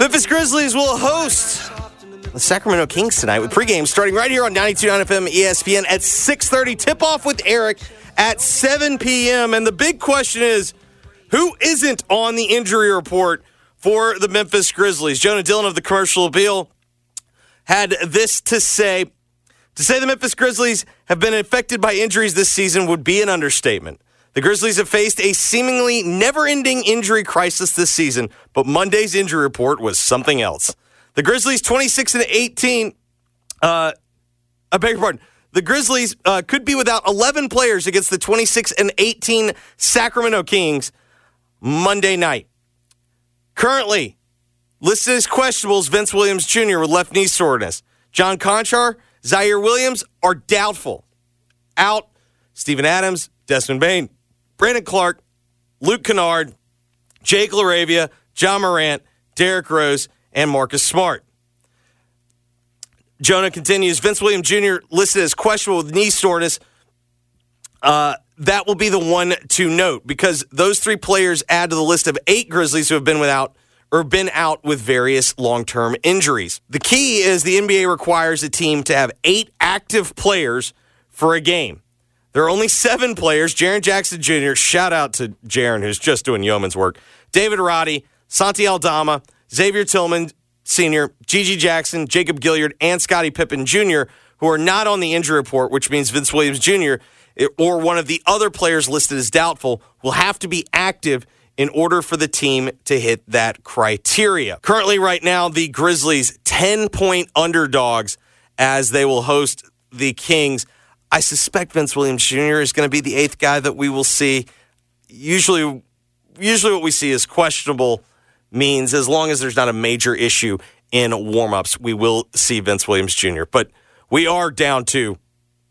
Memphis Grizzlies will host the Sacramento Kings tonight with pregame starting right here on 92.9 FM ESPN at 6.30. Tip-off with Eric at 7 p.m. And the big question is, who isn't on the injury report for the Memphis Grizzlies? Jonah Dillon of the Commercial Appeal had this to say. To say the Memphis Grizzlies have been affected by injuries this season would be an understatement. The Grizzlies have faced a seemingly never ending injury crisis this season, but Monday's injury report was something else. The Grizzlies 26 and 18, uh, I beg your pardon. The Grizzlies uh, could be without 11 players against the 26 and 18 Sacramento Kings Monday night. Currently, listed as questionables Vince Williams Jr. with left knee soreness. John Konchar, Ziaire Williams are doubtful. Out. Steven Adams, Desmond Bane, Brandon Clarke, Luke Kennard, Jake LaRavia, John Morant, Derrick Rose, and Marcus Smart. Jonah continues. Vince Williams Jr. listed as questionable with knee soreness. Uh, that will be the one to note because those three players add to the list of eight Grizzlies who have been without or been out with various long term injuries. The key is the NBA requires a team to have eight active players for a game. There are only seven players. Jaren Jackson Jr., shout out to Jaren, who's just doing yeoman's work. David Roddy, Santi Aldama, Xavier Tillman Sr., GG Jackson, Jacob Gilyard, and Scottie Pippen Jr., who are not on the injury report, which means Vince Williams Jr. Eh, or one of the other players listed as doubtful will have to be active in order for the team to hit that criteria. Currently, right now, the Grizzlies 10 point underdogs as they will host the Kings. I suspect Vince Williams Jr. is going to be the eighth guy that we will see. Usually, usually what we see is questionable means as long as there's not a major issue in warmups, we will see Vince Williams Jr. But we are down to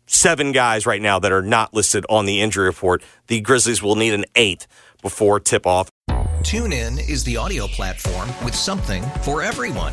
seven guys right now that are not listed on the injury report. The Grizzlies will need an eighth before tip off. Tune in is the audio platform with something for everyone.